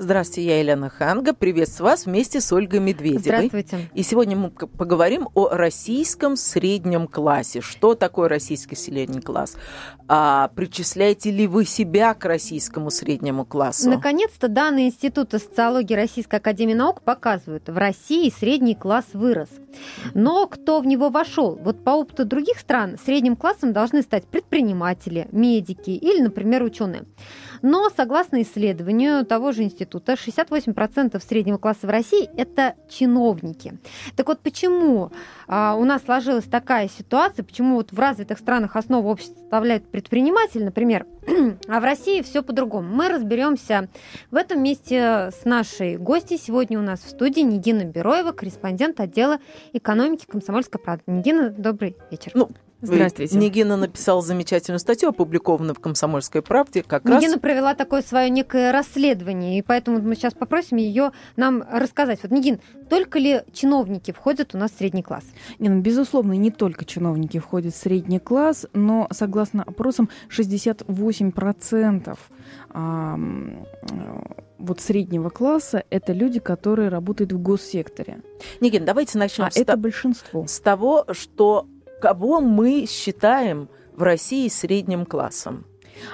Здравствуйте, я Елена Ханга. Приветствую вас вместе с Ольгой Медведевой. Здравствуйте. И сегодня мы поговорим о российском среднем классе. Что такое российский средний класс? А, причисляете ли вы себя к российскому среднему классу? Наконец-то данные Института социологии Российской Академии Наук показывают, в России средний класс вырос. Но кто в него вошел? Вот по опыту других стран средним классом должны стать предприниматели, медики или, например, ученые. Но, согласно исследованию того же института, 68% среднего класса в России – это чиновники. Так вот, почему а, у нас сложилась такая ситуация, почему вот в развитых странах основу общества составляют предприниматель, например, а в России все по-другому. Мы разберемся в этом месте с нашей гостьей. Сегодня у нас в студии Нигина Бероева, корреспондент отдела экономики Комсомольской правды. Нигина, добрый вечер. Ну, Здравствуйте. Нигина написал замечательную статью, опубликованную в «Комсомольской правде». Как Нигина раз... провела такое свое некое расследование, и поэтому мы сейчас попросим ее нам рассказать. Вот, Нигин, только ли чиновники входят у нас в средний класс? Не, ну, безусловно, не только чиновники входят в средний класс, но, согласно опросам, 68% а, вот среднего класса это люди, которые работают в госсекторе. Нигин, давайте начнем А с, это то- большинство. с того, что кого мы считаем в России средним классом.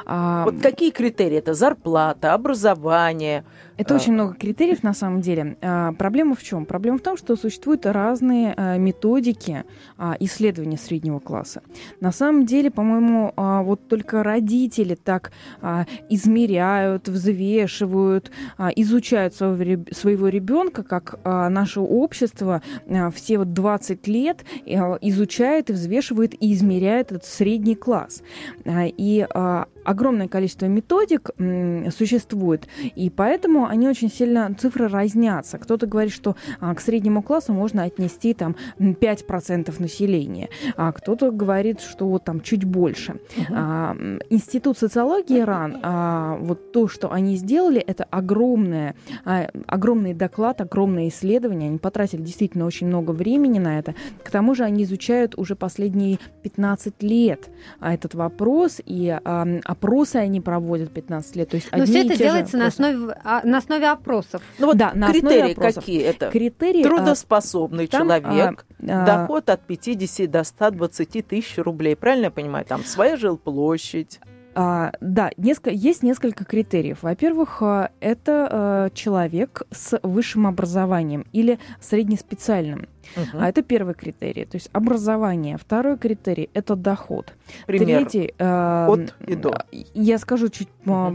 А, Вот какие критерии? Это зарплата, образование. Это А. очень много критериев на самом деле. А, Проблема в чем? Проблема в том, что существуют разные а, методики а, исследования среднего класса. На самом деле, по-моему, а, вот только родители так а, измеряют, взвешивают, а, изучают своего, своего ребенка, как а, наше общество а, все вот 20 лет а, изучает и взвешивает и измеряет этот средний класс. А, И а, огромное количество методик м, существует, и поэтому они очень сильно, цифры разнятся. Кто-то говорит, что а, к среднему классу можно отнести там м, 5% населения, а кто-то говорит, что вот там чуть больше. А, м, Институт социологии РАН, а, вот то, что они сделали, это огромное, а, огромный доклад, огромное исследование. Они потратили действительно очень много времени на это. К тому же они изучают уже последние 15 лет а, этот вопрос, и а, опросы они проводят 15 лет. То есть Но все это делается на основе, а, на основе опросов. Ну вот Да, на основе критерии опросов. какие? Это Критерии... а, трудоспособный там, человек, а, доход от 50 до 120 тысяч рублей. Правильно я понимаю? Там своя жилплощадь. А, да, несколько, есть несколько критериев. Во-первых, а, это а, человек с высшим образованием или среднеспециальным. Мгм. А это первый критерий, то есть образование. Второй критерий – это доход. Пример. Третий, а, От и до. а, Я скажу чуть а,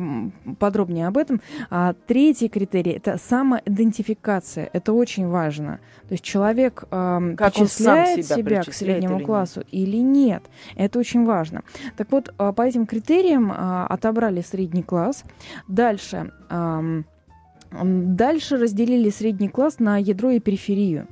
подробнее об этом. А, Третий критерий – это самоидентификация. Это очень важно. То есть человек а, Как причисляет себя себя к среднему или нет. классу или нет. Это очень важно. Так вот, а, по этим критериям а, отобрали средний класс. Дальше, м, дальше разделили средний класс на ядро и периферию,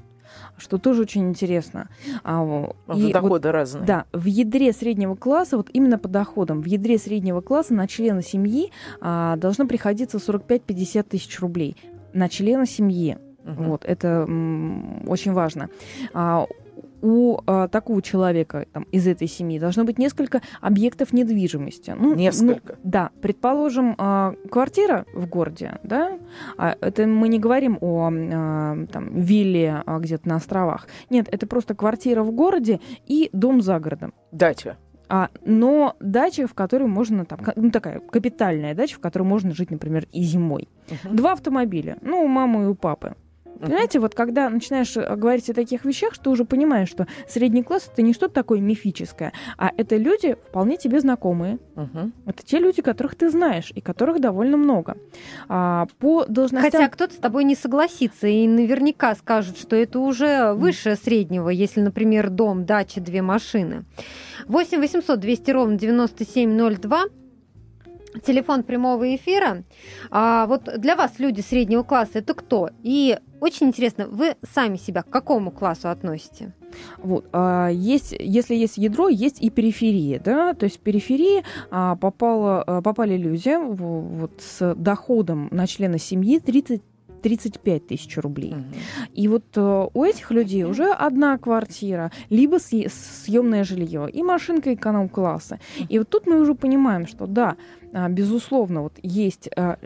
что тоже очень интересно. А, что и вот доходы разные. да, в ядре среднего класса, вот именно по доходам, в ядре среднего класса на члена семьи а, должно приходиться 45-50 тысяч рублей на члена семьи. Мгм. Вот, это м, очень важно. А, у а, такого человека там, из этой семьи должно быть несколько объектов недвижимости. Ну, Несколько. ну, да, предположим, а, квартира в городе, да, а, это мы не говорим о а, там, вилле а, где-то на островах. Нет, это просто квартира в городе и дом за городом. Дача. А, но дача, в которой можно, там, ну, такая капитальная дача, в которой можно жить, например, и зимой. Мгм. Два автомобиля, ну, у мамы и у папы. Понимаете, вот когда начинаешь э, говорить о таких вещах, что уже понимаешь, что средний класс это не что-то такое мифическое, а это люди вполне тебе знакомые. Мгм. Это те люди, которых ты знаешь, и которых довольно много. А, по должностям... Хотя кто-то с тобой не согласится и наверняка скажет, что это уже выше среднего, если, например, дом, дача, две машины. 8 800 200 ровно 9702. Телефон прямого эфира. А вот для вас люди среднего класса это кто? И очень интересно, вы сами себя к какому классу относите? Вот, а, есть, если есть ядро, есть и периферия, да, то есть в периферии а, попало, а, попали люди вот, с доходом на члена семьи 30 35 тысяч рублей. Угу. И вот э, у этих людей уже одна квартира, либо съемное жилье и машинка эконом-класса. И вот тут мы уже понимаем, что да, безусловно, вот есть а,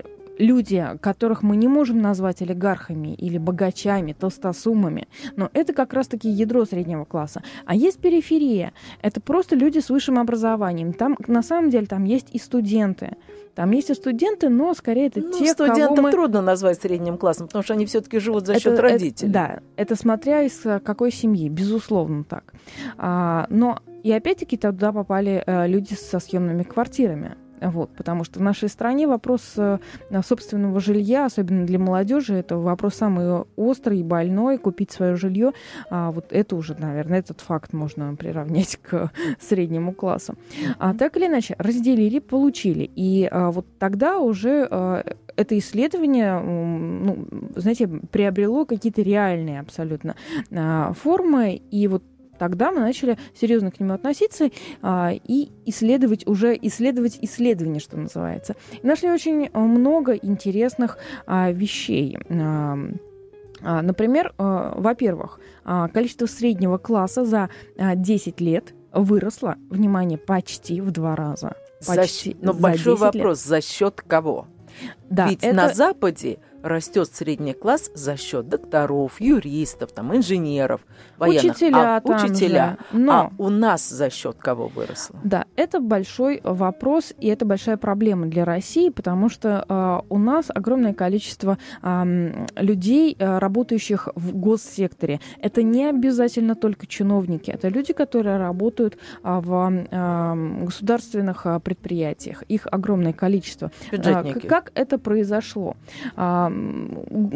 люди, которых мы не можем назвать олигархами или богачами, толстосумами, но это как раз-таки ядро среднего класса. А есть периферия. Это просто люди с высшим образованием. Там, на самом деле, там есть и студенты. Там есть и студенты, но скорее это ну, те, студентов кого мы... трудно назвать средним классом, потому что они все-таки живут за счет родителей. Это, да, это смотря из э, какой семьи, безусловно так. А, но и опять-таки туда попали а, люди со съемными квартирами. Вот, потому что в нашей стране вопрос э, собственного жилья, особенно для молодежи, это вопрос самый острый и больной. Купить свое жилье, а вот это уже, наверное, этот факт можно приравнять к среднему классу. А так или иначе, разделили, получили. И а, вот тогда уже а, это исследование, ну, знаете, приобрело какие-то реальные абсолютно а, формы. И вот тогда мы начали серьезно к нему относиться а, и исследовать уже, исследовать исследования, что называется. И нашли очень много интересных а, вещей. А, а например, а, во-первых, а, количество среднего класса за 10 лет выросло, внимание, почти в два раза. Почти за, но большой вопрос, лет. за счет кого? Да, Ведь это... на Западе растет средний класс за счет докторов, юристов, там, инженеров, военных. Учителя, а, учителя. Же. Но... А у нас за счет кого выросло? Да, это большой вопрос, и это большая проблема для России, потому что э, у нас огромное количество э, людей, э, работающих в госсекторе. Это не обязательно только чиновники, это люди, которые работают э, в э, государственных э, предприятиях. Их огромное количество. Бюджетники. Э, как это произошло? Э,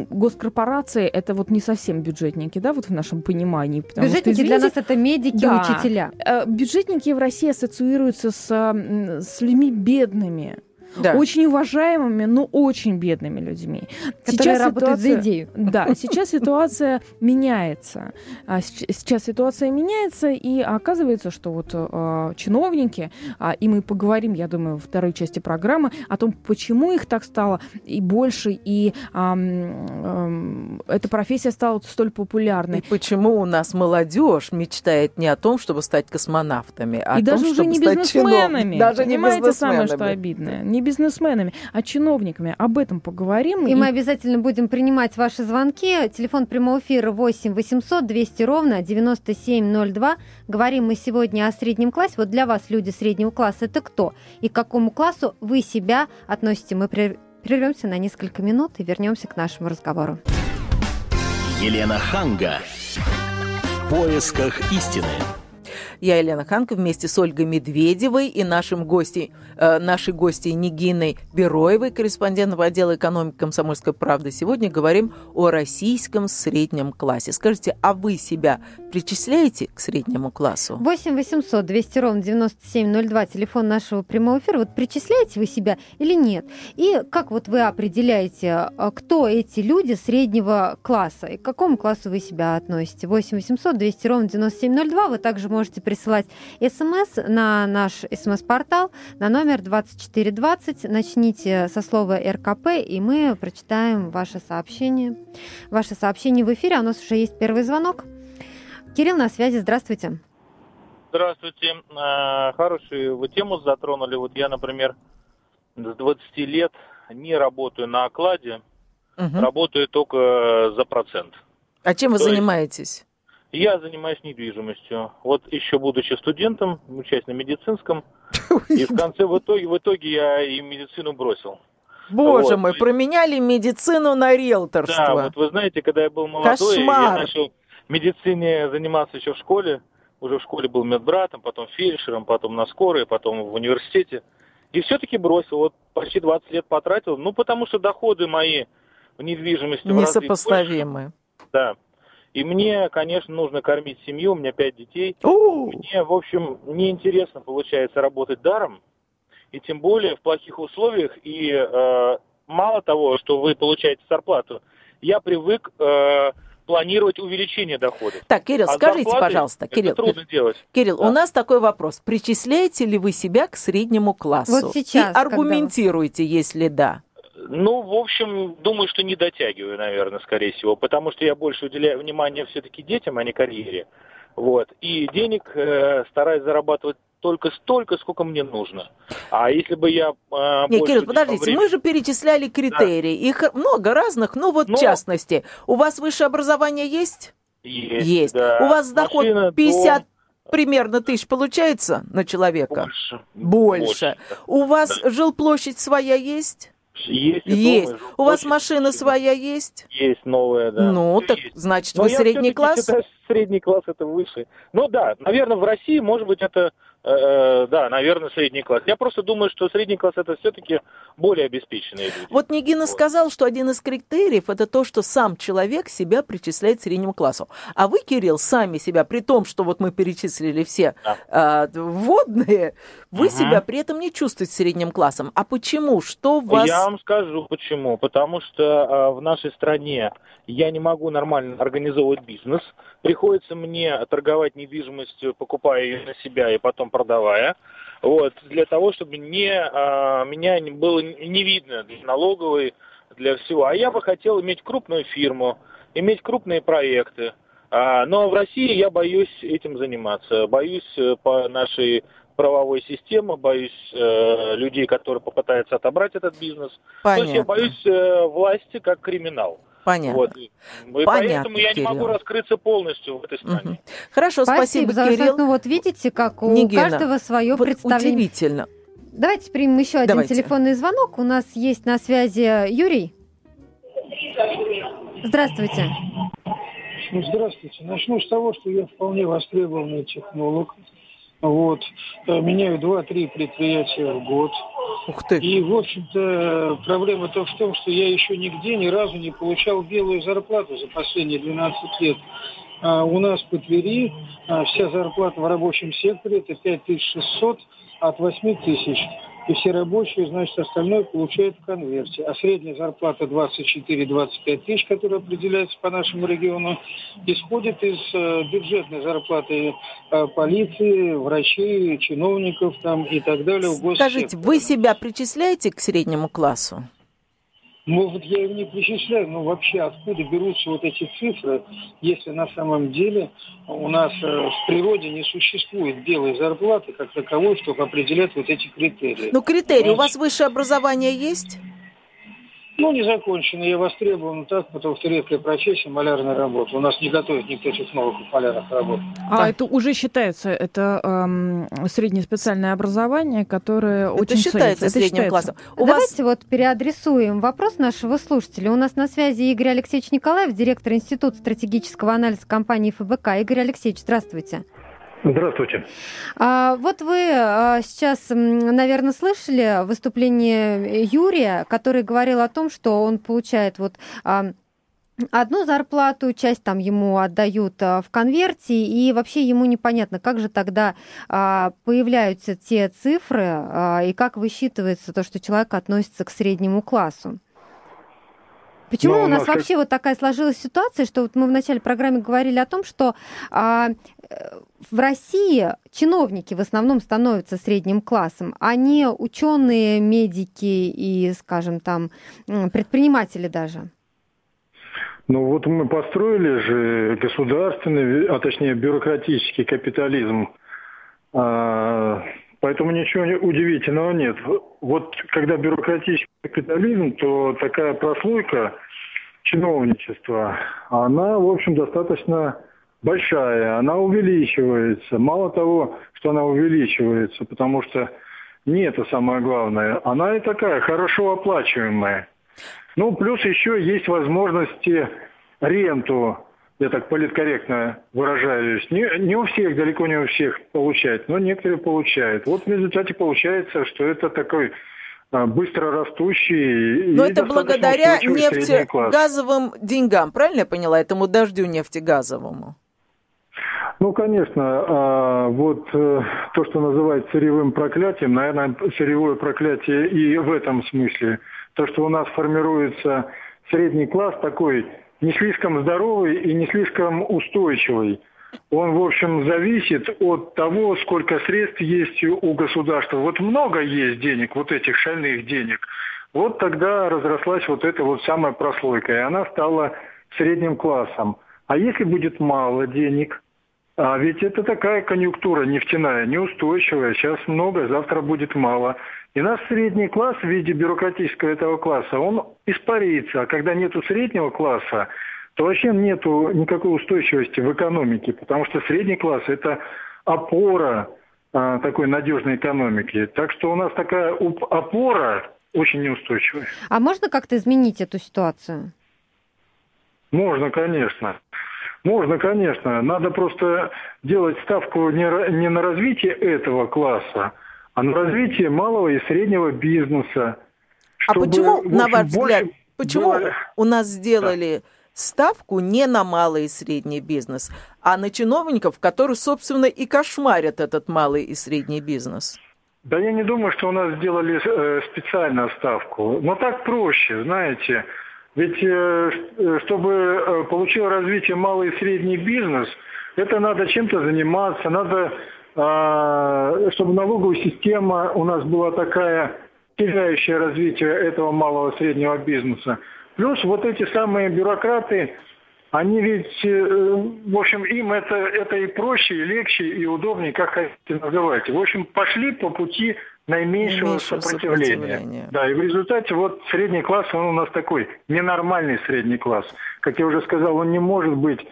госкорпорации это вот не совсем бюджетники, да, вот в нашем понимании. Бюджетники что, извините, для нас это медики, да, учителя. Э, бюджетники в России ассоциируются с, с людьми бедными да. очень уважаемыми, но очень бедными людьми. Которые сейчас работают ситуация, за идею. Да, сейчас ситуация меняется. А, сейчас ситуация меняется, и оказывается, что вот э, чиновники, э, и мы поговорим, я думаю, во второй части программы о том, почему их так стало и больше, и э, э, эта профессия стала столь популярной. И почему у нас молодежь мечтает не о том, чтобы стать космонавтами, а и о том, чтобы не стать бизнесменами. Чинов... Даже не Понимаете, бизнесменами. самое, что обидное. Не бизнесменами, а чиновниками. Об этом поговорим. И, и мы обязательно будем принимать ваши звонки. Телефон прямого эфира 8 800 200 ровно 9702. Говорим мы сегодня о среднем классе. Вот для вас люди среднего класса это кто? И к какому классу вы себя относите? Мы прервемся на несколько минут и вернемся к нашему разговору. Елена Ханга. В поисках истины. Я Елена Ханка вместе с Ольгой Медведевой и нашим гостей, э, нашей гостьей Нигиной Бероевой, корреспондентом отдела экономики «Комсомольской правды». Сегодня говорим о российском среднем классе. Скажите, а вы себя причисляете к среднему классу? 8 800 200 ровно 9702, телефон нашего прямого эфира. Вот причисляете вы себя или нет? И как вот вы определяете, э, кто эти люди среднего класса и к какому классу вы себя относите? 8 800 200 ровно 9702. Вы также можете присылать смс на наш смс-портал на номер 2420. Начните со слова РКП, и мы прочитаем ваше сообщение. Ваше сообщение в эфире. А у нас уже есть первый звонок. Кирилл на связи. Здравствуйте. Здравствуйте. А, хорошую вы тему затронули. Вот я, например, с 20 лет не работаю на окладе, угу. работаю только за процент. А чем вы То занимаетесь? Я занимаюсь недвижимостью. Вот еще будучи студентом, учась на медицинском, и в конце, в итоге, в итоге я и медицину бросил. Боже вот. мой, променяли медицину на риэлторство. Да, вот вы знаете, когда я был молодой, Кошмар. я начал медицине заниматься еще в школе. Уже в школе был медбратом, потом фельдшером, потом на скорой, потом в университете. И все-таки бросил. Вот почти 20 лет потратил. Ну, потому что доходы мои в недвижимости... Несопоставимы. Да. И мне, конечно, нужно кормить семью, у меня пять детей. У-у-у. Мне, в общем, неинтересно получается работать даром, и тем более в плохих условиях. И э, мало того, что вы получаете зарплату, я привык э, планировать увеличение доходов. Так, Кирилл, а скажите, пожалуйста, Кирилл, это трудно делать. Кирилл, да. у нас такой вопрос: причисляете ли вы себя к среднему классу? Вот сейчас. И аргументируйте, когда... если да. Ну, в общем, думаю, что не дотягиваю, наверное, скорее всего, потому что я больше уделяю внимание все-таки детям, а не карьере. Вот. И денег э, стараюсь зарабатывать только столько, сколько мне нужно. А если бы я... Э, Нет, Кирилл, подождите, времени... мы же перечисляли критерии. Да. Их много разных, но вот но... в частности, у вас высшее образование есть? Есть, Есть. Да. У вас доход Машина, 50 дом. примерно тысяч получается на человека? Больше. Больше. Больше. У вас да. жилплощадь своя есть? Есть. Есть. Дома, У вас машина своя есть? Есть новая, да. Ну, так есть. значит, Но вы средний класс? Считаю, средний класс это выше. Ну да, наверное, в России, может быть, это да, наверное, средний класс. Я просто думаю, что средний класс это все-таки более обеспеченные люди. Вот Нигина вот. сказал, что один из критериев это то, что сам человек себя причисляет к среднему классу. А вы, Кирилл, сами себя, при том, что вот мы перечислили все да. э, вводные, вы угу. себя при этом не чувствуете средним классом. А почему? Что вас... Я вам скажу почему. Потому что э, в нашей стране я не могу нормально организовывать бизнес. Приходится мне торговать недвижимостью, покупая ее на себя и потом продавая. Вот, для того, чтобы не, а, меня не было не видно для налоговой, для всего. А я бы хотел иметь крупную фирму, иметь крупные проекты. А, но в России я боюсь этим заниматься. Боюсь э, по нашей правовой системы, боюсь э, людей, которые попытаются отобрать этот бизнес. Понятно. То есть я боюсь э, власти как криминал. Понятно. Вот. И Понятно, поэтому я Кирилл. не могу раскрыться полностью в этой стране. Угу. Хорошо, спасибо, спасибо Кирилл. Ну вот видите, как у Нигина. каждого свое вот представление. Удивительно. Давайте примем еще один Давайте. телефонный звонок. У нас есть на связи Юрий. Здравствуйте. Ну, здравствуйте. Начну с того, что я вполне востребованный технолог. Вот. Э, меняю 2-3 предприятия в год. Ух ты. И, в общем-то, проблема-то в том, что я еще нигде ни разу не получал белую зарплату за последние 12 лет. А у нас по Твери а, вся зарплата в рабочем секторе это 5600 от 8 тысяч и все рабочие, значит, остальное получают в конверте. А средняя зарплата 24-25 тысяч, которая определяется по нашему региону, исходит из э, бюджетной зарплаты э, полиции, врачей, чиновников там и так далее. Скажите, вы себя причисляете к среднему классу? Может, я его не причисляю, но вообще откуда берутся вот эти цифры, если на самом деле у нас э, в природе не существует белой зарплаты как таковой, чтобы определять вот эти критерии. Ну, критерии. У вас высшее образование есть? Ну, не закончено, я востребован так, потому что редкая профессия, малярная работа. У нас не готовят никто технологов малярных работ. А да. это уже считается, это эм, среднее специальное образование, которое это очень считается ценится. средним это считается. классом. У Давайте вас... вот переадресуем вопрос нашего слушателя. У нас на связи Игорь Алексеевич Николаев, директор Института стратегического анализа компании ФБК. Игорь Алексеевич, здравствуйте. Здравствуйте. А, вот вы а, сейчас, наверное, слышали выступление Юрия, который говорил о том, что он получает вот а, одну зарплату, часть там ему отдают а, в конверте, и вообще ему непонятно, как же тогда а, появляются те цифры, а, и как высчитывается то, что человек относится к среднему классу. Почему у нас, у нас вообще как... вот такая сложилась ситуация, что вот мы в начале программы говорили о том, что а, в России чиновники в основном становятся средним классом, а не ученые, медики и, скажем, там предприниматели даже? Ну вот мы построили же государственный, а точнее бюрократический капитализм. А, Поэтому ничего удивительного нет. Вот когда бюрократический капитализм, то такая прослойка чиновничества, она, в общем, достаточно большая, она увеличивается. Мало того, что она увеличивается, потому что не это самое главное, она и такая хорошо оплачиваемая. Ну, плюс еще есть возможности ренту я так политкорректно выражаюсь, не, не у всех, далеко не у всех получает, но некоторые получают. Вот в результате получается, что это такой а, быстро растущий. Но это благодаря нефтегазовым деньгам, правильно я поняла, этому дождю нефтегазовому? Ну, конечно, а, вот э, то, что называют сырьевым проклятием, наверное, сырьевое проклятие и в этом смысле. То, что у нас формируется средний класс такой не слишком здоровый и не слишком устойчивый. Он, в общем, зависит от того, сколько средств есть у государства. Вот много есть денег, вот этих шальных денег. Вот тогда разрослась вот эта вот самая прослойка, и она стала средним классом. А если будет мало денег, а ведь это такая конъюнктура нефтяная, неустойчивая. Сейчас много, завтра будет мало. И наш средний класс в виде бюрократического этого класса, он испарится. А когда нету среднего класса, то вообще нету никакой устойчивости в экономике, потому что средний класс – это опора а, такой надежной экономики. Так что у нас такая опора очень неустойчивая. А можно как-то изменить эту ситуацию? Можно, конечно. Можно, конечно. Надо просто делать ставку не, не на развитие этого класса, а на развитие малого и среднего бизнеса. А почему, на ваш взгляд, почему было... у нас сделали да. ставку не на малый и средний бизнес, а на чиновников, которые, собственно, и кошмарят этот малый и средний бизнес? Да я не думаю, что у нас сделали э, специально ставку. Но так проще, знаете. Ведь э, э, чтобы получил развитие малый и средний бизнес, это надо чем-то заниматься, надо, чтобы налоговая система у нас была такая, теряющая развитие этого малого среднего бизнеса. Плюс вот эти самые бюрократы, они ведь, в общем, им это, это и проще, и легче, и удобнее, как хотите называйте. В общем, пошли по пути наименьшего, наименьшего сопротивления. сопротивления. Да, и в результате вот средний класс, он у нас такой ненормальный средний класс. Как я уже сказал, он не может быть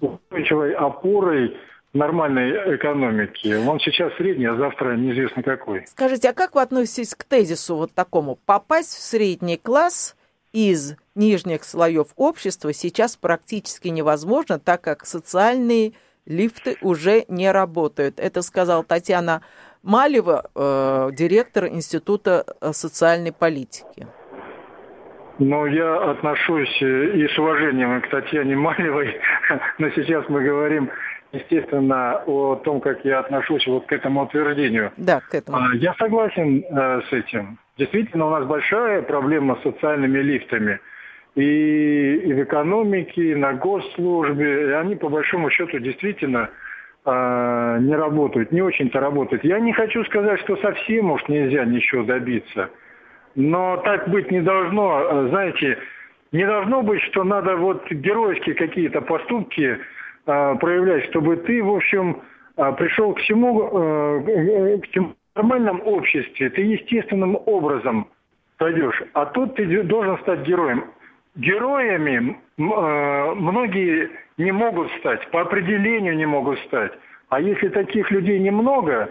устойчивой опорой нормальной экономики. Он сейчас средний, а завтра неизвестно какой. Скажите, а как вы относитесь к тезису вот такому? Попасть в средний класс из нижних слоев общества сейчас практически невозможно, так как социальные лифты уже не работают. Это сказал Татьяна Малева, э, директор Института э, социальной политики. Ну, я отношусь э, и с уважением к Татьяне Малевой, но сейчас мы говорим, естественно, о том, как я отношусь вот к этому утверждению. Да, к этому. А, я согласен э, с этим. Действительно, у нас большая проблема с социальными лифтами. И, и в экономике, и на госслужбе. И они, по большому счету, действительно э, не работают, не очень-то работают. Я не хочу сказать, что совсем уж нельзя ничего добиться. Но так быть не должно. Знаете, не должно быть, что надо вот геройские какие-то поступки э, проявлять, чтобы ты, в общем, э, пришел к всему, э, к всему нормальном обществе, ты естественным образом пойдешь. А тут ты должен стать героем. Героями э, многие не могут стать, по определению не могут стать. А если таких людей немного,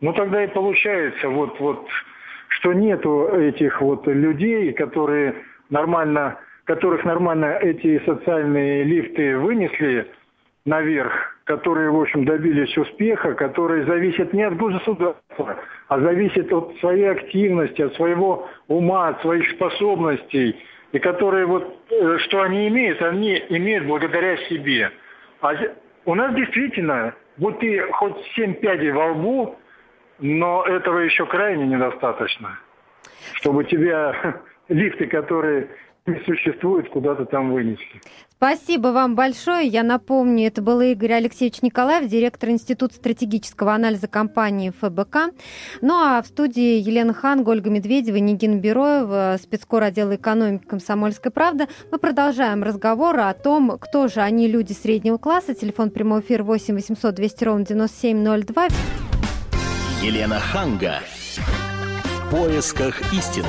ну тогда и получается вот, вот, что нету этих вот людей, которые нормально, которых нормально эти социальные лифты вынесли наверх, которые, в общем, добились успеха, которые зависят не от государства, а зависят от своей активности, от своего ума, от своих способностей, и которые вот, э, что они имеют, они имеют благодаря себе. А у нас действительно, вот ты хоть семь пядей во лбу, но этого еще крайне недостаточно, чтобы тебя лифты, которые не существует, куда-то там вынесли. Спасибо вам большое. Я напомню, это был Игорь Алексеевич Николаев, директор Института стратегического анализа компании ФБК. Ну а в студии Елена Хан, Ольга Медведева, Нигин Бероева, спецкор отдела экономики «Комсомольской правды». Мы продолжаем разговор о том, кто же они, люди среднего класса. Телефон прямой эфир 8 800 200 ровно 9702. Елена Ханга. В поисках истины.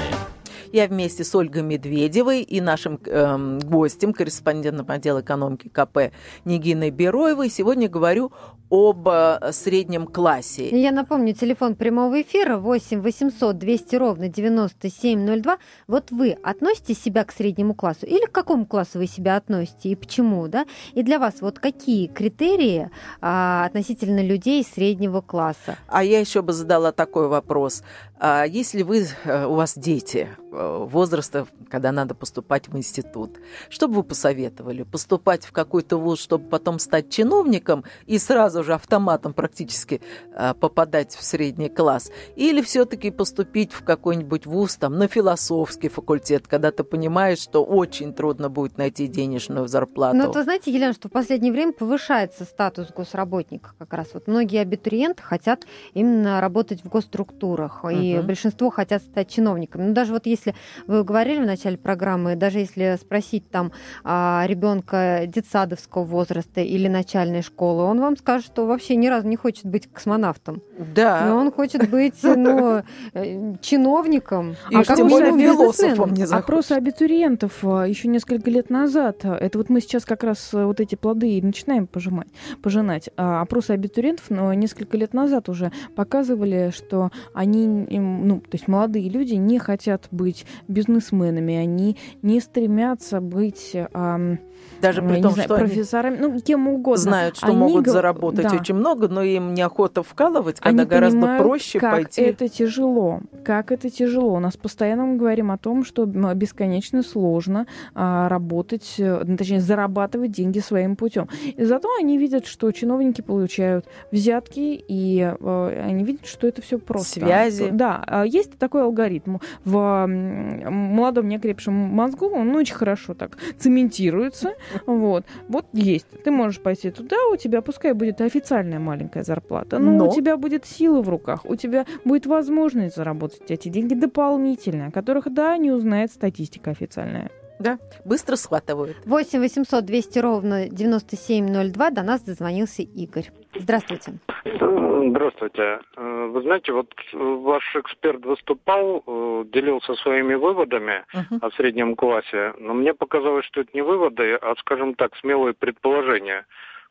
Я вместе с Ольгой Медведевой и нашим э, гостем, корреспондентом отдела экономики КП Нигиной Бероевой, сегодня говорю об э, среднем классе. Я напомню, телефон прямого эфира 8 800 200 ровно 9702. Вот вы относите себя к среднему классу или к какому классу вы себя относите и почему, да? И для вас вот какие критерии а, относительно людей среднего класса? А я еще бы задала такой вопрос. А если вы, э, у вас дети э, возраста, когда надо поступать в институт, что бы вы посоветовали? Поступать в какой-то вуз, чтобы потом стать чиновником и сразу уже автоматом практически а, попадать в средний класс, или все-таки поступить в какой-нибудь вуз, там, на философский факультет, когда ты понимаешь, что очень трудно будет найти денежную зарплату. Ну, вы знаете, Елена, что в последнее время повышается статус госработника как раз. Вот многие абитуриенты хотят именно работать в госструктурах, угу. И большинство хотят стать чиновниками. Ну, даже вот если вы говорили в начале программы, даже если спросить там а, ребенка детсадовского возраста или начальной школы, он вам скажет, что вообще ни разу не хочет быть космонавтом. Да. Но он хочет быть ну, э, чиновником. И а тем более философом не захочет. Опросы абитуриентов а, еще несколько лет назад, это вот мы сейчас как раз вот эти плоды и начинаем пожимать, пожинать. А опросы абитуриентов но несколько лет назад уже показывали, что они, ну, то есть молодые люди не хотят быть бизнесменами, они не стремятся быть... А, даже при том, знаю, что профессорами, ну, кем угодно. Знают, что они могут заработать да. очень много, но им неохота вкалывать, когда они гораздо понимают, проще как пойти. это тяжело, как это тяжело. У нас постоянно мы говорим о том, что бесконечно сложно а, работать, э, точнее, зарабатывать деньги своим путем. И зато они видят, что чиновники получают взятки, и а, они видят, что это все просто. Связи. Да, а, есть такой алгоритм. В молодом неокрепшем мозгу он очень хорошо так цементируется, вот. Вот есть. Ты можешь пойти туда, у тебя пускай будет официальная маленькая зарплата, но, но... у тебя будет сила в руках, у тебя будет возможность заработать эти деньги дополнительно, о которых, да, не узнает статистика официальная. Да, быстро схватывают. 8 800 200 ровно 9702 до нас дозвонился Игорь. Здравствуйте. Здравствуйте. Э, вы знаете, вот ваш эксперт выступал, э, делился своими выводами uh-huh. о среднем классе, но мне показалось, что это не выводы, а, скажем так, смелые предположения.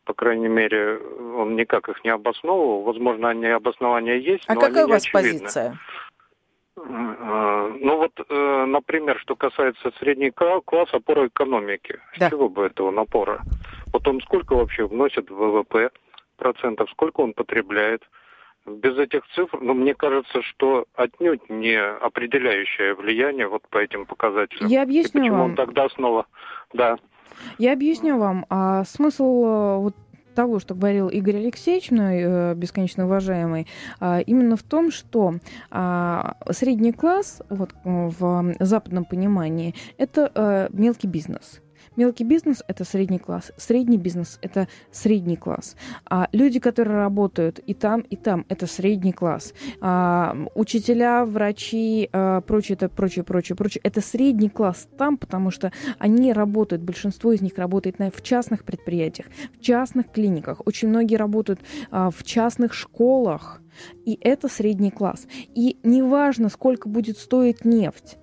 По крайней мере, он никак их не обосновывал. Возможно, они обоснования есть, а но какая они у вас очевидны. позиция? Например, что касается среднего класса опоры экономики. Да. С чего бы этого напора? Вот он сколько вообще вносит в ВВП? процентов, сколько он потребляет. Без этих цифр, ну, мне кажется, что отнюдь не определяющее влияние вот по этим показателям. Я объясню И почему вам. он тогда снова... Да. Я объясню вам. А смысл э, вот того, что говорил Игорь Алексеевич, мной э, бесконечно уважаемый, а, именно в том, что а, средний класс вот, в западном понимании это э, мелкий бизнес. Мелкий бизнес – это средний класс, средний бизнес – это средний класс. А люди, которые работают и там, и там – это средний класс. А, учителя, врачи, а, прочее, это прочее, прочее, прочее – это средний класс там, потому что они работают, большинство из них работает на, в частных предприятиях, в частных клиниках. Очень многие работают а, в частных школах, и это средний класс. И неважно, сколько будет стоить нефть,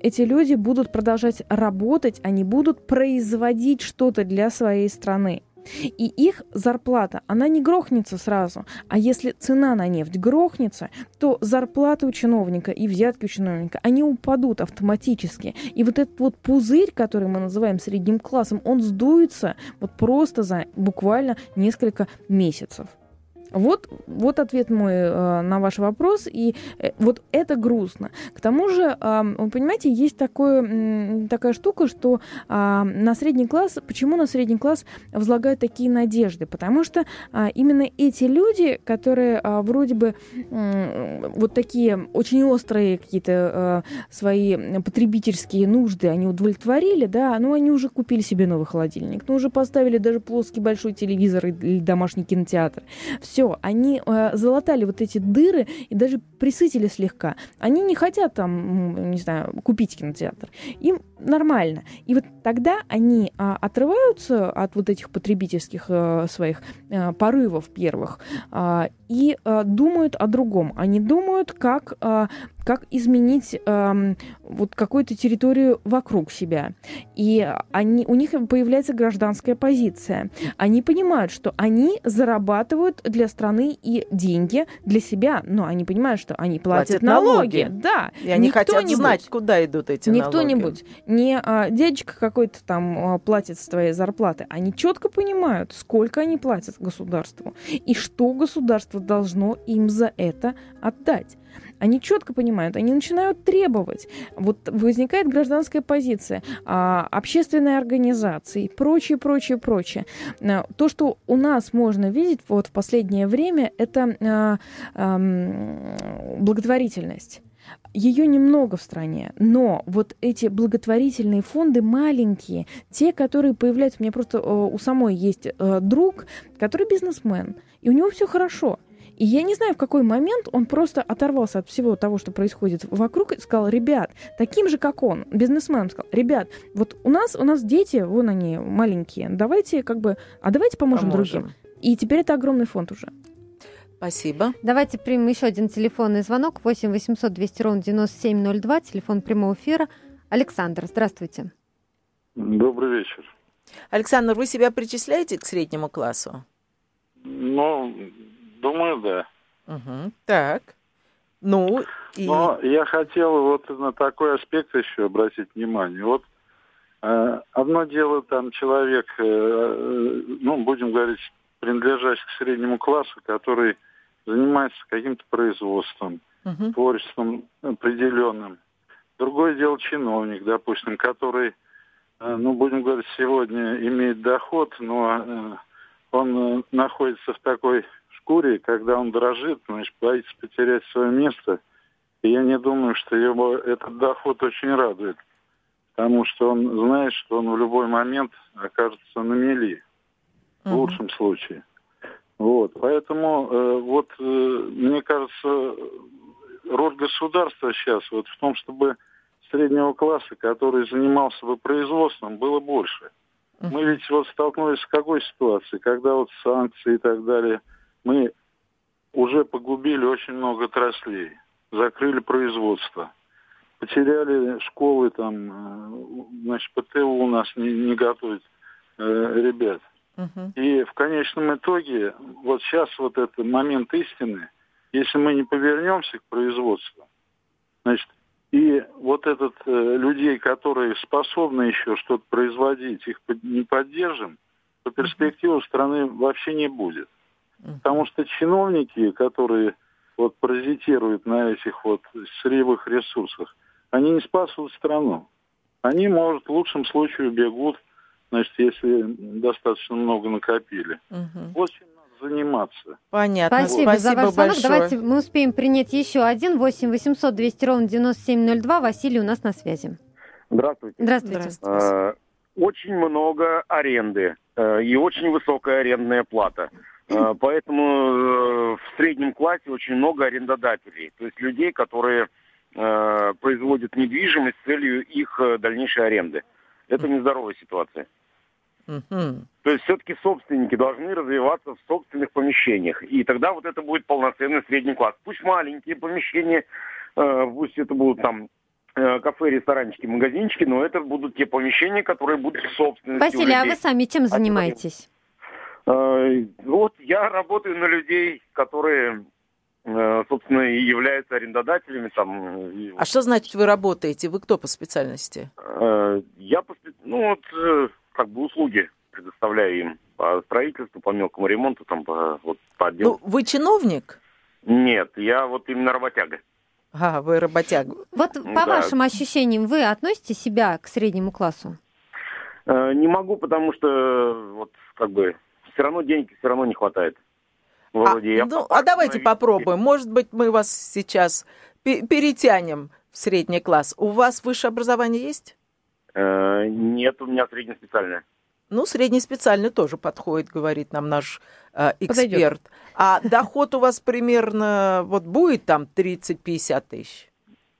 эти люди будут продолжать работать, они будут производить что-то для своей страны. И их зарплата, она не грохнется сразу. А если цена на нефть грохнется, то зарплаты у чиновника и взятки у чиновника, они упадут автоматически. И вот этот вот пузырь, который мы называем средним классом, он сдуется вот просто за буквально несколько месяцев. Вот, вот ответ мой э, на ваш вопрос. И э, вот это грустно. К тому же, э, вы понимаете, есть такое, такая штука, что э, на средний класс, почему на средний класс возлагают такие надежды? Потому что э, именно эти люди, которые э, вроде бы вот такие очень острые какие-то э, свои потребительские нужды, они удовлетворили, да, ну они уже купили себе новый холодильник, ну уже поставили даже плоский большой телевизор или домашний кинотеатр. Все все, они э, залатали вот эти дыры и даже присытили слегка. Они не хотят там, не знаю, купить кинотеатр. Им нормально. И вот тогда они э, отрываются от вот этих потребительских э, своих э, порывов первых э, и э, думают о другом. Они думают, как э, как изменить э, вот какую-то территорию вокруг себя. И они, у них появляется гражданская позиция. Они понимают, что они зарабатывают для страны и деньги для себя, но они понимают, что они платят, платят налоги. налоги. Да. И они хотят знать, куда идут эти не налоги. Не кто-нибудь, не а, дядечка какой-то там а, платит с твоей зарплаты. Они четко понимают, сколько они платят государству и что государство должно им за это отдать. Они четко понимают, они начинают требовать. Вот возникает гражданская позиция, а, общественные организации, прочее, прочее, прочее. А, то, что у нас можно видеть вот в последнее время, это а, а, благотворительность. Ее немного в стране, но вот эти благотворительные фонды маленькие, те, которые появляются, у меня просто у самой есть э, друг, который бизнесмен, и у него все хорошо – И я не знаю, в какой момент он просто оторвался от всего того, что происходит вокруг, и сказал, ребят, таким же, как он, бизнесмен, сказал, ребят, вот у нас, у нас дети, вон они, маленькие, давайте как бы, а давайте поможем, поможем. другим. И теперь это огромный фонд уже. Спасибо. Давайте примем еще один телефонный звонок. 8 800 200 ровно 9702, телефон прямого эфира. Александр, здравствуйте. Добрый вечер. Александр, вы себя причисляете к среднему классу? Ну, думаю, да. Угу. Так. Ну, и... Но я хотел вот на такой аспект еще обратить внимание. Вот э, одно дело там человек, э, ну, будем говорить, принадлежащий к среднему классу, который занимается каким-то производством, угу. творчеством определенным. Другое дело чиновник, допустим, который, э, ну, будем говорить, сегодня имеет доход, но э, он э, находится в такой шкуре, когда он дрожит, значит, боится потерять свое место. И я не думаю, что его этот доход очень радует, потому что он знает, что он в любой момент окажется на мели, в лучшем случае. Вот, поэтому э, вот э, мне кажется, роль государства сейчас вот в том, чтобы среднего класса, который занимался бы производством, было больше. Мы ведь вот столкнулись с какой ситуацией, когда вот санкции и так далее, мы уже погубили очень много отраслей, закрыли производство, потеряли школы там, э, значит, ПТУ у нас не, не готовит э, ребят. И в конечном итоге, вот сейчас вот этот момент истины, если мы не повернемся к производству, значит, и вот этот э, людей, которые способны еще что-то производить, их не поддержим, то перспективы страны вообще не будет. Потому что чиновники, которые вот паразитируют на этих вот сырьевых ресурсах, они не спасут страну. Они, может, в лучшем случае бегут значит, если достаточно много накопили. Угу. Вот чем надо заниматься. Понятно. Спасибо, Спасибо за ваш звонок. Давайте мы успеем принять еще один. 8 800 200 ровно 9702. Василий у нас на связи. Здравствуйте. Здравствуйте. Здравствуйте. А, очень много аренды э, и очень высокая арендная плата. А, поэтому э, в среднем классе очень много арендодателей, то есть людей, которые э, производят недвижимость с целью их дальнейшей аренды. Это нездоровая ситуация. Угу. То есть все-таки собственники должны развиваться в собственных помещениях. И тогда вот это будет полноценный средний класс. Пусть маленькие помещения, э, пусть это будут там э, кафе, ресторанчики, магазинчики, но это будут те помещения, которые будут в собственности. Василий, а вы сами чем занимаетесь? Э, вот я работаю на людей, которые э, собственно, и являются арендодателями. Там. А что значит вы работаете? Вы кто по специальности? Э, я по ну вот как бы услуги предоставляю им по строительству, по мелкому ремонту, там, по, вот, по отделу. Ну, вы чиновник? Нет, я вот именно работяга. А, вы работяга. Вот по да. вашим ощущениям, вы относите себя к среднему классу? Не могу, потому что вот как бы все равно денег все равно не хватает. Вроде а, ну, а давайте попробуем. Может быть, мы вас сейчас перетянем в средний класс. У вас высшее образование есть? Э, нет, у меня среднеспециальное. Ну, среднеспециальный тоже подходит, говорит нам наш э, эксперт. Подойдет. А доход у вас примерно вот будет там 30-50 тысяч?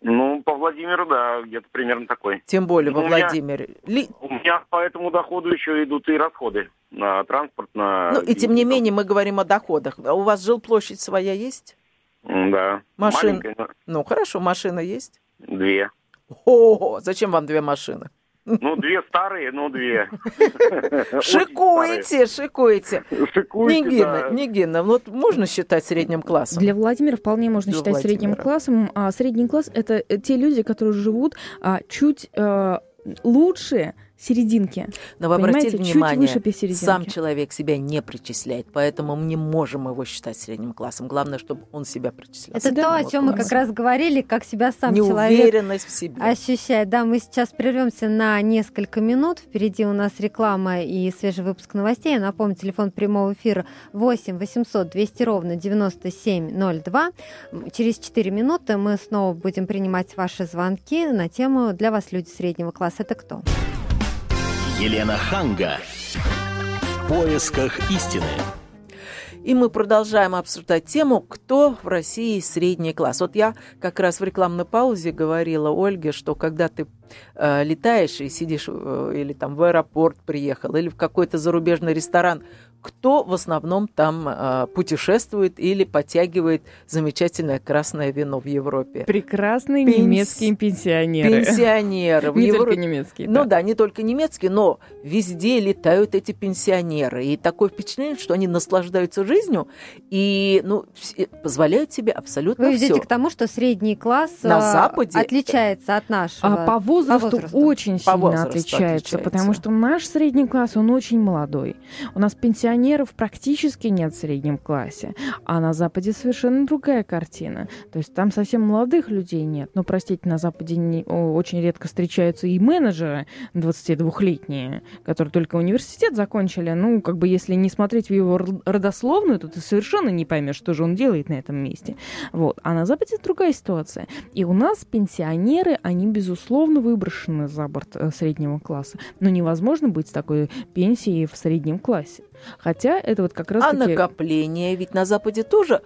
Ну, по Владимиру, да, где-то примерно такой. Тем более во Владимире. Меня, у меня по этому доходу еще идут и расходы на транспорт, на... Ну, и тем не менее мы говорим о доходах. А у вас жилплощадь своя есть? Да. Машина? Ну, хорошо, машина есть? Две. О, зачем вам две машины? Ну, две старые, но две. Шикуете, шикуете. Шикуете, Нигина, да. Нигина, вот можно считать средним классом? Для Владимира вполне можно Для считать Владимира. средним классом. А средний класс — это те люди, которые живут а, чуть а, лучше, серединки. Но вы обратите внимание, сам человек себя не причисляет, поэтому мы не можем его считать средним классом. Главное, чтобы он себя причислял. Это то, о чем мы как раз говорили, как себя сам Неуверенность человек в себе. ощущает. Да, мы сейчас прервемся на несколько минут. Впереди у нас реклама и свежий выпуск новостей. Я напомню, телефон прямого эфира 8 800 200 ровно 9702. Через 4 минуты мы снова будем принимать ваши звонки на тему «Для вас люди среднего класса это кто?». Елена Ханга. В поисках истины. И мы продолжаем обсуждать тему, кто в России средний класс. Вот я как раз в рекламной паузе говорила Ольге, что когда ты э, летаешь и сидишь э, или там в аэропорт приехал, или в какой-то зарубежный ресторан, кто в основном там э, путешествует или подтягивает замечательное красное вино в Европе. Прекрасные Пенс... немецкие пенсионеры. Пенсионеры. не Евро... только немецкие. Ну да. да, не только немецкие, но везде летают эти пенсионеры. И такое впечатление, что они наслаждаются жизнью и ну, позволяют себе абсолютно Вы все. ведете к тому, что средний класс на э, Западе отличается от нашего? А по возрасту, по возрасту. очень по сильно возрасту отличается, отличается, потому что наш средний класс, он очень молодой. У нас пенсионеры пенсионеров практически нет в среднем классе, а на Западе совершенно другая картина. То есть там совсем молодых людей нет. Но, простите, на Западе не, очень редко встречаются и менеджеры 22-летние, которые только университет закончили. Ну, как бы если не смотреть в его родословную, то ты совершенно не поймешь, что же он делает на этом месте. Вот. А на Западе другая ситуация. И у нас пенсионеры, они, безусловно, выброшены за борт э, среднего класса. Но невозможно быть с такой пенсией в среднем классе. Хотя это вот как раз А накопление, ведь на Западе тоже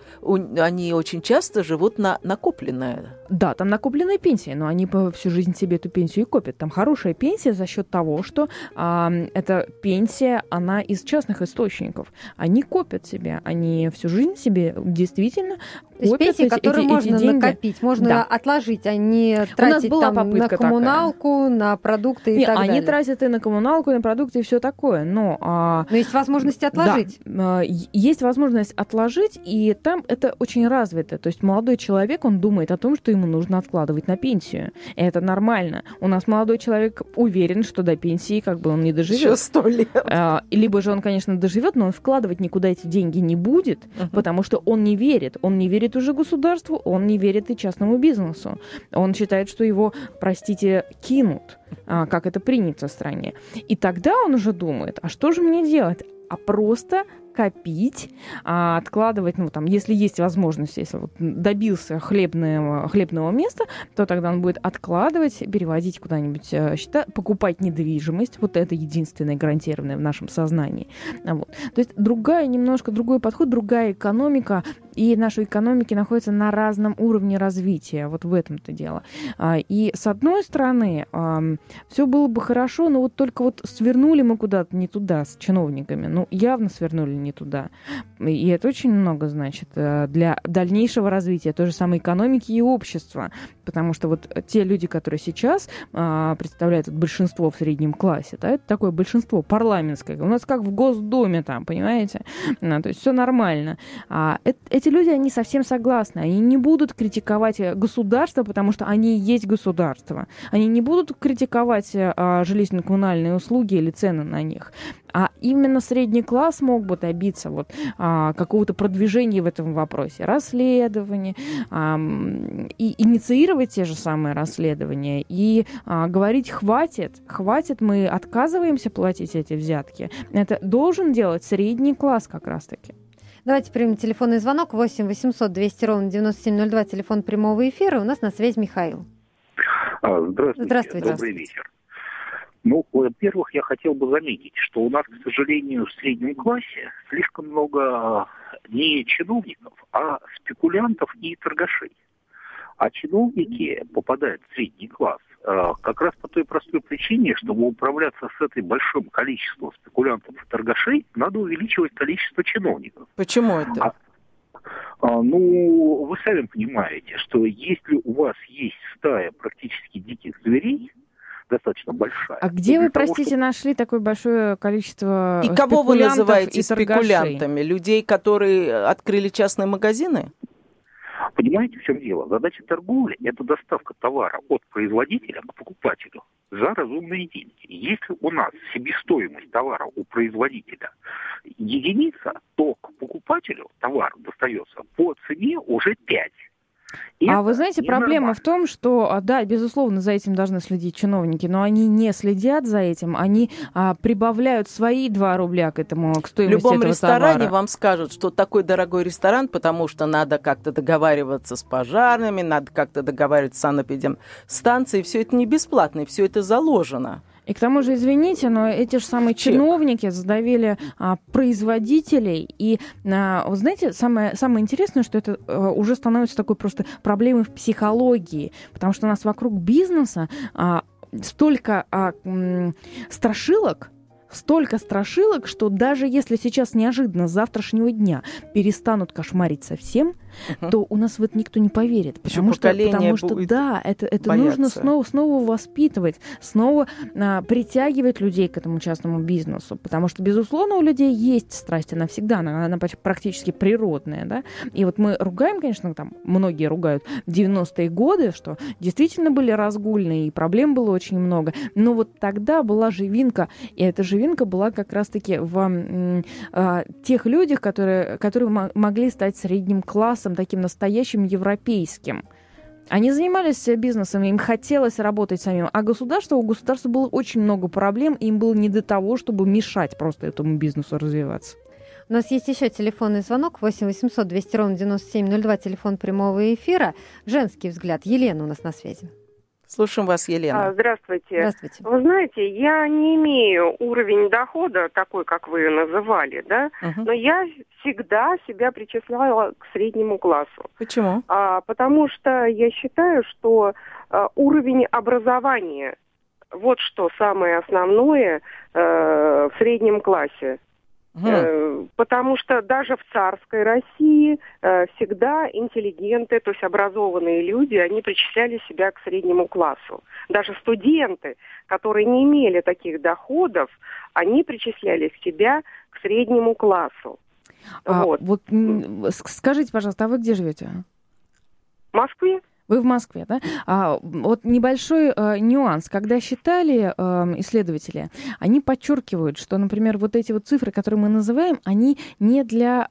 они очень часто живут на накопленное. Да, там накопленная пенсия, но они всю жизнь себе эту пенсию и копят. Там хорошая пенсия за счет того, что а, эта пенсия, она из частных источников. Они копят себе, они всю жизнь себе действительно то есть пенсии, эти, которые эти, можно эти деньги. накопить, можно да. отложить, а не тратить там, на коммуналку, такая. на продукты и не, так они далее. Они тратят и на коммуналку, и на продукты, и все такое. Но, а... но есть возможность отложить. Да, есть возможность отложить, и там это очень развито. То есть молодой человек, он думает о том, что ему нужно откладывать на пенсию. И это нормально. У нас молодой человек уверен, что до пенсии как бы он не доживет. Еще сто лет. А, либо же он, конечно, доживет, но он вкладывать никуда эти деньги не будет, uh-huh. потому что он не верит. Он не верит верит уже государству, он не верит и частному бизнесу. Он считает, что его, простите, кинут, а, как это принято в стране. И тогда он уже думает, а что же мне делать? А просто копить, а, откладывать, ну, там, если есть возможность, если вот добился хлебного, хлебного места, то тогда он будет откладывать, переводить куда-нибудь э, счета, покупать недвижимость. Вот это единственное гарантированное в нашем сознании. Вот. То есть другая, немножко другой подход, другая экономика, и наши экономики находятся на разном уровне развития. Вот в этом-то дело. А, и с одной стороны, все было бы хорошо, но вот только вот свернули мы куда-то не туда с чиновниками. Ну, явно свернули не туда. И это очень много значит э, для дальнейшего развития той же самой экономики и общества. Потому что вот те люди, которые сейчас а, представляют большинство в среднем классе, да, это такое большинство парламентское. У нас как в Госдуме там, понимаете? А, то есть все нормально. А, эти люди, они совсем согласны. Они не будут критиковать государство, потому что они есть государство. Они не будут критиковать а, жилищно-коммунальные услуги или цены на них. А именно средний класс мог бы добиться вот, а, какого-то продвижения в этом вопросе, расследования, а, и инициировать те же самые расследования, и а, говорить «хватит, хватит, мы отказываемся платить эти взятки». Это должен делать средний класс как раз-таки. Давайте примем телефонный звонок 8 800 200 ровно 9702, телефон прямого эфира. У нас на связи Михаил. Здравствуйте. Здравствуйте. Добрый вечер. Ну, во-первых, я хотел бы заметить, что у нас, к сожалению, в среднем классе слишком много не чиновников, а спекулянтов и торгашей. А чиновники попадают в средний класс э, как раз по той простой причине, чтобы управляться с этим большим количеством спекулянтов и торгашей, надо увеличивать количество чиновников. Почему это? А, а, ну, вы сами понимаете, что если у вас есть стая практически диких зверей, достаточно большая. А где вы, того, простите, чтобы... нашли такое большое количество И кого вы называете спекулянтами? Людей, которые открыли частные магазины? Понимаете, в чем дело? Задача торговли – это доставка товара от производителя к покупателю за разумные деньги. Если у нас себестоимость товара у производителя единица, то к покупателю товар достается по цене уже 5. И а вы знаете, проблема в том, что, а, да, безусловно, за этим должны следить чиновники, но они не следят за этим, они а, прибавляют свои 2 рубля к этому, к стоимости этого В любом ресторане товара. вам скажут, что такой дорогой ресторан, потому что надо как-то договариваться с пожарными, надо как-то договариваться с санэпидемстанцией, все это не бесплатно, и все это заложено. И к тому же, извините, но эти же самые Чек. чиновники задавили а, производителей. И, а, вы знаете, самое, самое интересное, что это а, уже становится такой просто проблемой в психологии. Потому что у нас вокруг бизнеса а, столько а, м, страшилок, столько страшилок, что даже если сейчас неожиданно с завтрашнего дня перестанут кошмарить совсем, то у нас в это никто не поверит. Потому что, потому что да, это, это нужно снова, снова воспитывать, снова а, притягивать людей к этому частному бизнесу. Потому что, безусловно, у людей есть страсть, она всегда, она, она практически природная. Да? И вот мы ругаем, конечно, там многие ругают 90-е годы, что действительно были разгульные, и проблем было очень много. Но вот тогда была живинка, и эта живинка была как раз-таки в а, тех людях, которые, которые могли стать средним классом, бизнесом таким настоящим европейским. Они занимались бизнесом, им хотелось работать самим. А государство, у государства было очень много проблем, им было не до того, чтобы мешать просто этому бизнесу развиваться. У нас есть еще телефонный звонок 8 800 200 ровно 9702, телефон прямого эфира. Женский взгляд. Елена у нас на связи. Слушаем вас, Елена. А, здравствуйте. Здравствуйте. Вы знаете, я не имею уровень дохода такой, как вы называли, да, угу. но я всегда себя причисляла к среднему классу. Почему? А, потому что я считаю, что а, уровень образования вот что самое основное э, в среднем классе. Угу. Потому что даже в царской России э, всегда интеллигенты, то есть образованные люди, они причисляли себя к среднему классу. Даже студенты, которые не имели таких доходов, они причисляли себя к среднему классу. А, вот. вот скажите, пожалуйста, а вы где живете? В Москве. Вы в Москве, да? А, вот небольшой э, нюанс. Когда считали э, исследователи, они подчеркивают, что, например, вот эти вот цифры, которые мы называем, они не для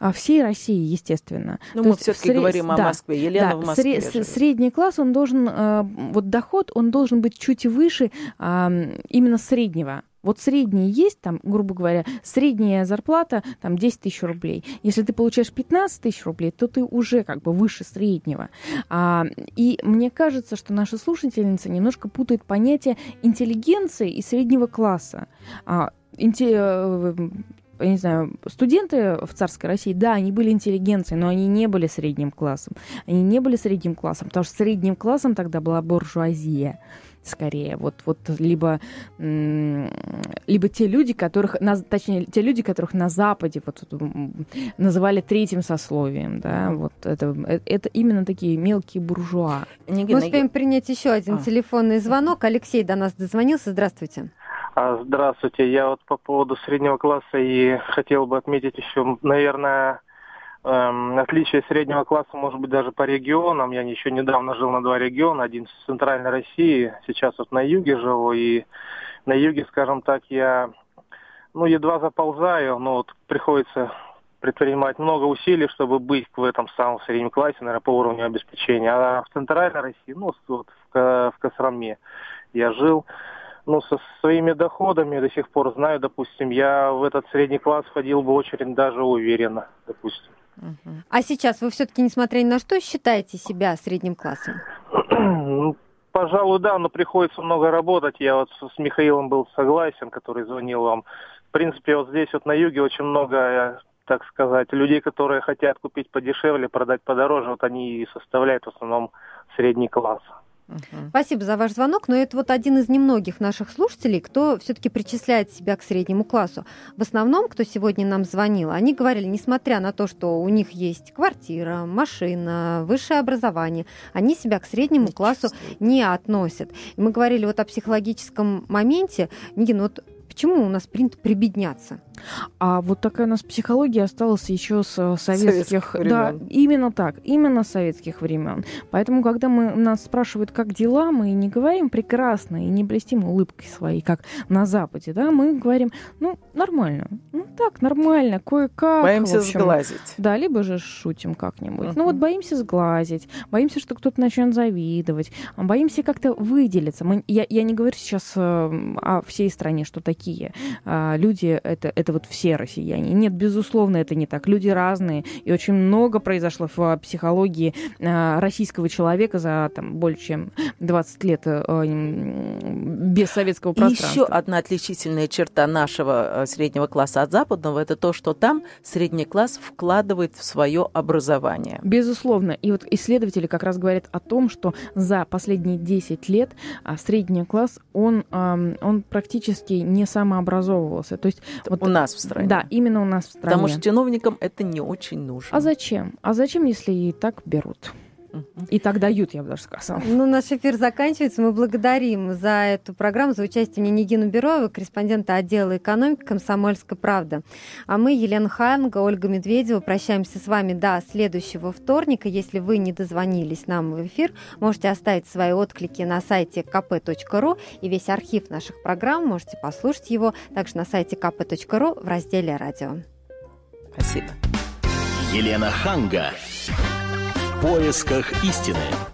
э, всей России, естественно. Ну, мы все-таки сред... говорим о Москве. Елена да, в Москве. Сре- средний класс, он должен, э, вот доход, он должен быть чуть выше э, именно среднего. Вот средний есть, там, грубо говоря, средняя зарплата там 10 тысяч рублей. Если ты получаешь 15 тысяч рублей, то ты уже как бы выше среднего. А, и мне кажется, что наша слушательница немножко путает понятие интеллигенции и среднего класса. А, инте, э, я не знаю, студенты в царской России, да, они были интеллигенцией, но они не были средним классом. Они не были средним классом, потому что средним классом тогда была буржуазия скорее. Вот, вот либо, либо те люди, которых, на, точнее, те люди, которых на Западе вот, называли третьим сословием, да, вот это, э, это именно такие мелкие буржуа. Мы успеем принять еще один а. телефонный звонок. Алексей до нас дозвонился. Здравствуйте. А, здравствуйте. Я вот по поводу среднего класса и хотел бы отметить еще, наверное, Эм, отличие среднего класса может быть даже по регионам. Я еще недавно жил на два региона. Один в центральной России, сейчас вот на юге живу. И на юге, скажем так, я ну, едва заползаю, но вот приходится предпринимать много усилий, чтобы быть в этом самом среднем классе, наверное, по уровню обеспечения. А в центральной России, ну, вот в, в я жил, ну, со своими доходами до сих пор знаю, допустим, я в этот средний класс входил бы очень даже уверенно, допустим. А сейчас вы все-таки, несмотря ни на что, считаете себя средним классом? Ну, пожалуй, да, но приходится много работать. Я вот с Михаилом был согласен, который звонил вам. В принципе, вот здесь вот на юге очень много, так сказать, людей, которые хотят купить подешевле, продать подороже. Вот они и составляют в основном средний класс. Угу. Спасибо за ваш звонок, но это вот один из немногих наших слушателей, кто все-таки причисляет себя к среднему классу. В основном, кто сегодня нам звонил, они говорили, несмотря на то, что у них есть квартира, машина, высшее образование, они себя к среднему классу не относят. И мы говорили вот о психологическом моменте. Нигин, вот почему у нас принято прибедняться? А вот такая у нас психология осталась еще с э, советских, советских да, именно так, именно с советских времен. Поэтому, когда мы нас спрашивают, как дела, мы не говорим прекрасно и не блестим улыбкой своей, как на Западе, да, мы говорим, ну нормально, ну так нормально, кое-как. Боимся общем, сглазить. Да, либо же шутим как-нибудь. Uh-huh. Ну вот боимся сглазить, боимся, что кто-то начнет завидовать, боимся как-то выделиться. Мы, я, я не говорю сейчас э, о всей стране, что какие. А, люди это, это вот все россияне. Нет, безусловно, это не так. Люди разные, и очень много произошло в психологии а, российского человека за там, более чем 20 лет э, без советского пространства. Еще одна отличительная черта нашего э, среднего класса от западного это то, что там средний класс вкладывает в свое образование. Безусловно. И вот исследователи как раз говорят о том, что за последние 10 лет а, средний класс, он, он практически не самообразовывался. То есть вот, у нас в стране. Да, именно у нас в стране. Потому что чиновникам это не очень нужно. А зачем? А зачем, если и так берут? И так дают, я бы даже сказала. Ну, наш эфир заканчивается. Мы благодарим за эту программу, за участие в ней Нигину Бероева, корреспондента отдела экономики «Комсомольская правда». А мы, Елена Ханга, Ольга Медведева, прощаемся с вами до следующего вторника. Если вы не дозвонились нам в эфир, можете оставить свои отклики на сайте kp.ru и весь архив наших программ можете послушать его также на сайте kp.ru в разделе «Радио». Спасибо. Елена Ханга поисках истины.